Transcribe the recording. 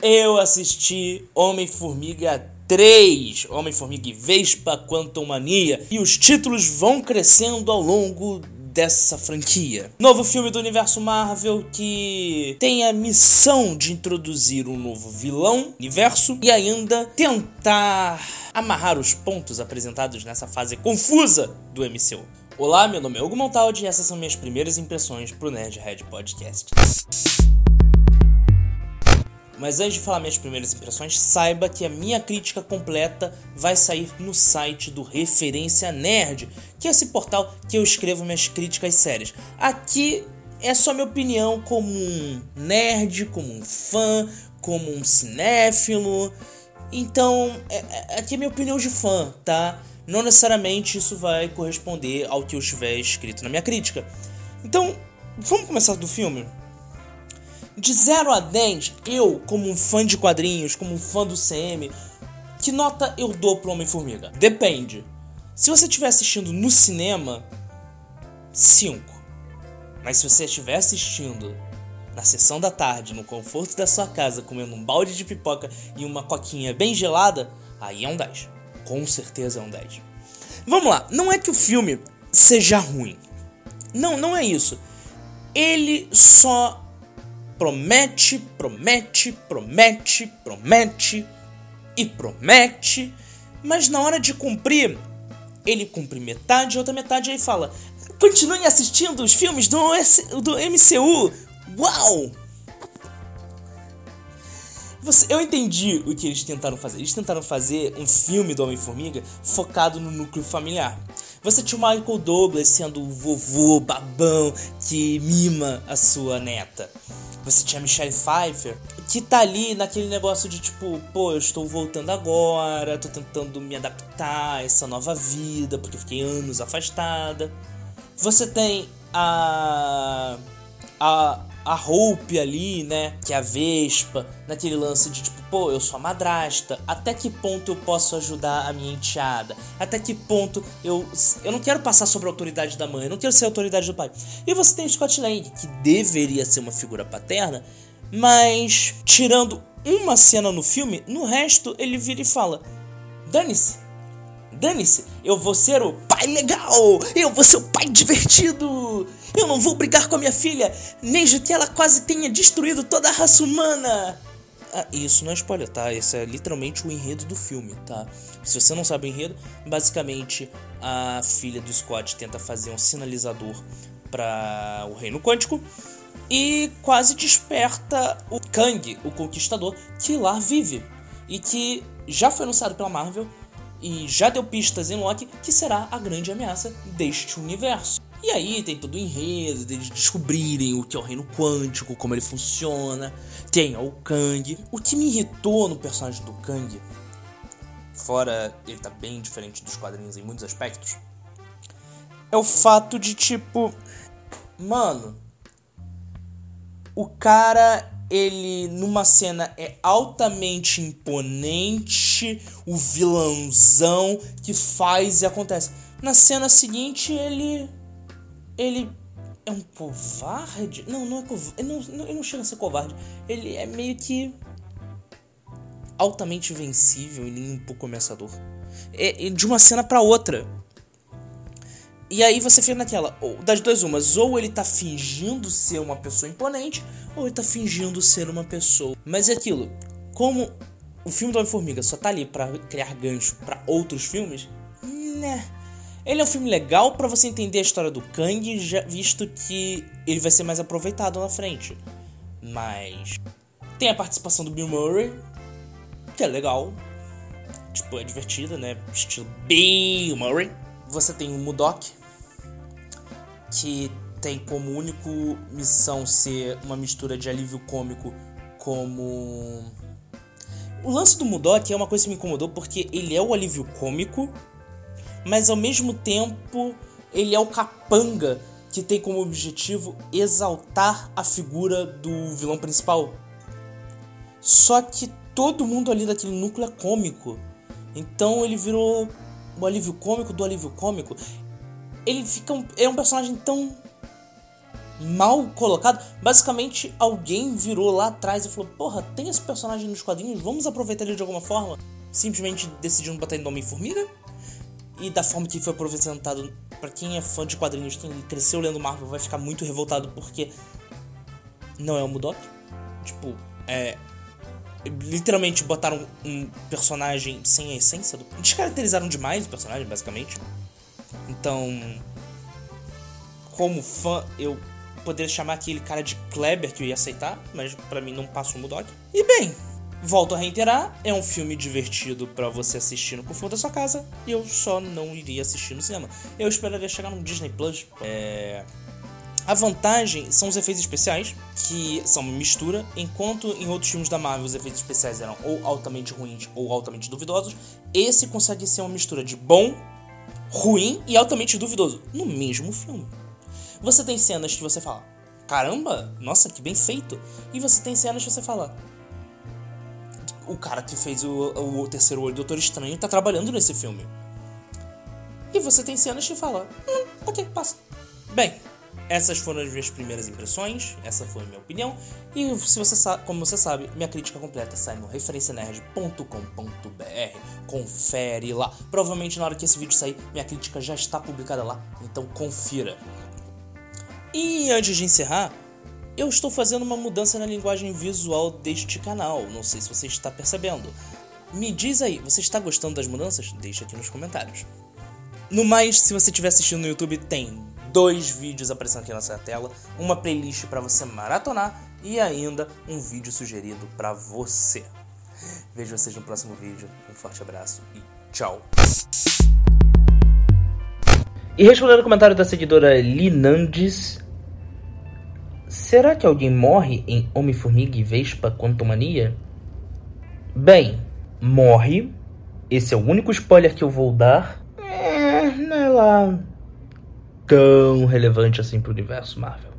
Eu assisti Homem-Formiga 3, Homem-Formiga e Vespa Quantum Mania, e os títulos vão crescendo ao longo dessa franquia. Novo filme do universo Marvel que tem a missão de introduzir um novo vilão, universo, e ainda tentar amarrar os pontos apresentados nessa fase confusa do MCU. Olá, meu nome é Hugo Montaldi e essas são minhas primeiras impressões pro Nerdhead Podcast. Mas antes de falar minhas primeiras impressões, saiba que a minha crítica completa vai sair no site do Referência Nerd, que é esse portal que eu escrevo minhas críticas sérias. Aqui é só minha opinião como um nerd, como um fã, como um cinéfilo. Então, é, é, aqui é minha opinião de fã, tá? Não necessariamente isso vai corresponder ao que eu estiver escrito na minha crítica. Então, vamos começar do filme? De 0 a 10, eu, como um fã de quadrinhos, como um fã do CM, que nota eu dou pro Homem-Formiga? Depende. Se você estiver assistindo no cinema, 5. Mas se você estiver assistindo na sessão da tarde, no conforto da sua casa, comendo um balde de pipoca e uma coquinha bem gelada, aí é um 10. Com certeza é um 10. Vamos lá, não é que o filme seja ruim. Não, não é isso. Ele só promete, promete, promete, promete e promete, mas na hora de cumprir, ele cumpre metade outra metade aí fala: continuem assistindo os filmes do, do MCU. Uau! Você, eu entendi o que eles tentaram fazer. Eles tentaram fazer um filme do Homem-Formiga focado no núcleo familiar. Você tinha o Michael Douglas sendo o vovô babão que mima a sua neta. Você tinha Michelle Pfeiffer, que tá ali naquele negócio de tipo, pô, eu estou voltando agora, tô tentando me adaptar a essa nova vida, porque fiquei anos afastada. Você tem a. a a Hope ali, né? Que é a Vespa, naquele lance de tipo, pô, eu sou a madrasta. Até que ponto eu posso ajudar a minha enteada? Até que ponto eu. Eu não quero passar sobre a autoridade da mãe, eu não quero ser a autoridade do pai. E você tem Scott Lang, que deveria ser uma figura paterna, mas tirando uma cena no filme, no resto ele vira e fala: Dane-se. Dane-se, eu vou ser o pai legal, eu vou ser o pai divertido, eu não vou brigar com a minha filha, mesmo que ela quase tenha destruído toda a raça humana. Ah, isso não é spoiler, tá? Esse é literalmente o enredo do filme, tá? Se você não sabe o enredo, basicamente a filha do Scott tenta fazer um sinalizador para o Reino Quântico e quase desperta o Kang, o Conquistador, que lá vive e que já foi anunciado pela Marvel e já deu pistas em Loki que será a grande ameaça deste universo. E aí tem todo o enredo de descobrirem o que é o reino quântico, como ele funciona. Tem o Kang. O que me irritou no personagem do Kang, fora ele tá bem diferente dos quadrinhos em muitos aspectos, é o fato de tipo, mano, o cara ele numa cena é altamente imponente, o vilãozão que faz e acontece. Na cena seguinte ele ele é um covarde? Não, não é covarde. Ele não, ele não chega a ser covarde. Ele é meio que altamente vencível e nem um pouco ameaçador. É, é de uma cena para outra. E aí você fica naquela, ou, das duas umas, ou ele tá fingindo ser uma pessoa imponente, ou ele tá fingindo ser uma pessoa. Mas é aquilo, como o filme do Homem-Formiga só tá ali para criar gancho para outros filmes, né? Ele é um filme legal para você entender a história do Kang, já visto que ele vai ser mais aproveitado na frente. Mas tem a participação do Bill Murray, que é legal. Tipo, é divertida, né? Estilo Bill Murray. Você tem o Mudok, que tem como único missão ser uma mistura de alívio cômico como o lance do Mudok é uma coisa que me incomodou porque ele é o alívio cômico, mas ao mesmo tempo ele é o capanga que tem como objetivo exaltar a figura do vilão principal. Só que todo mundo ali daquele núcleo é cômico. Então ele virou o alívio cômico do alívio cômico ele fica um, é um personagem tão mal colocado. Basicamente, alguém virou lá atrás e falou: Porra, tem esse personagem nos quadrinhos, vamos aproveitar ele de alguma forma. Simplesmente decidindo botar ele no Homem-Formiga. E da forma que foi apresentado, para quem é fã de quadrinhos, quem cresceu lendo Marvel, vai ficar muito revoltado porque não é o Mudok. Tipo, é. Literalmente botaram um personagem sem a essência do. Descaracterizaram demais o personagem, basicamente. Então. Como fã, eu poderia chamar aquele cara de Kleber que eu ia aceitar, mas para mim não passa o Mudok. E bem, volto a reiterar, é um filme divertido para você assistir no conforto da sua casa. E eu só não iria assistir no cinema. Eu esperaria chegar no Disney Plus. É... A vantagem são os efeitos especiais, que são uma mistura, enquanto em outros filmes da Marvel os efeitos especiais eram ou altamente ruins ou altamente duvidosos, esse consegue ser uma mistura de bom, ruim e altamente duvidoso no mesmo filme. Você tem cenas que você fala, caramba, nossa, que bem feito. E você tem cenas que você fala, o cara que fez o, o terceiro olho do Doutor Estranho tá trabalhando nesse filme. E você tem cenas que fala, hum, ok, passa. Bem, essas foram as minhas primeiras impressões, essa foi a minha opinião. E se você sabe, como você sabe, minha crítica completa sai no referencianerd.com.br. Confere lá. Provavelmente na hora que esse vídeo sair, minha crítica já está publicada lá, então confira. E antes de encerrar, eu estou fazendo uma mudança na linguagem visual deste canal, não sei se você está percebendo. Me diz aí, você está gostando das mudanças? Deixa aqui nos comentários. No mais, se você estiver assistindo no YouTube, tem dois vídeos aparecendo aqui na nossa tela, uma playlist para você maratonar e ainda um vídeo sugerido para você. Vejo vocês no próximo vídeo. Um forte abraço e tchau. E respondendo o comentário da seguidora Linandes, será que alguém morre em Homem-Formiga e Vespa Quantumania? Bem, morre. Esse é o único spoiler que eu vou dar. É, não é lá tão relevante assim pro universo Marvel.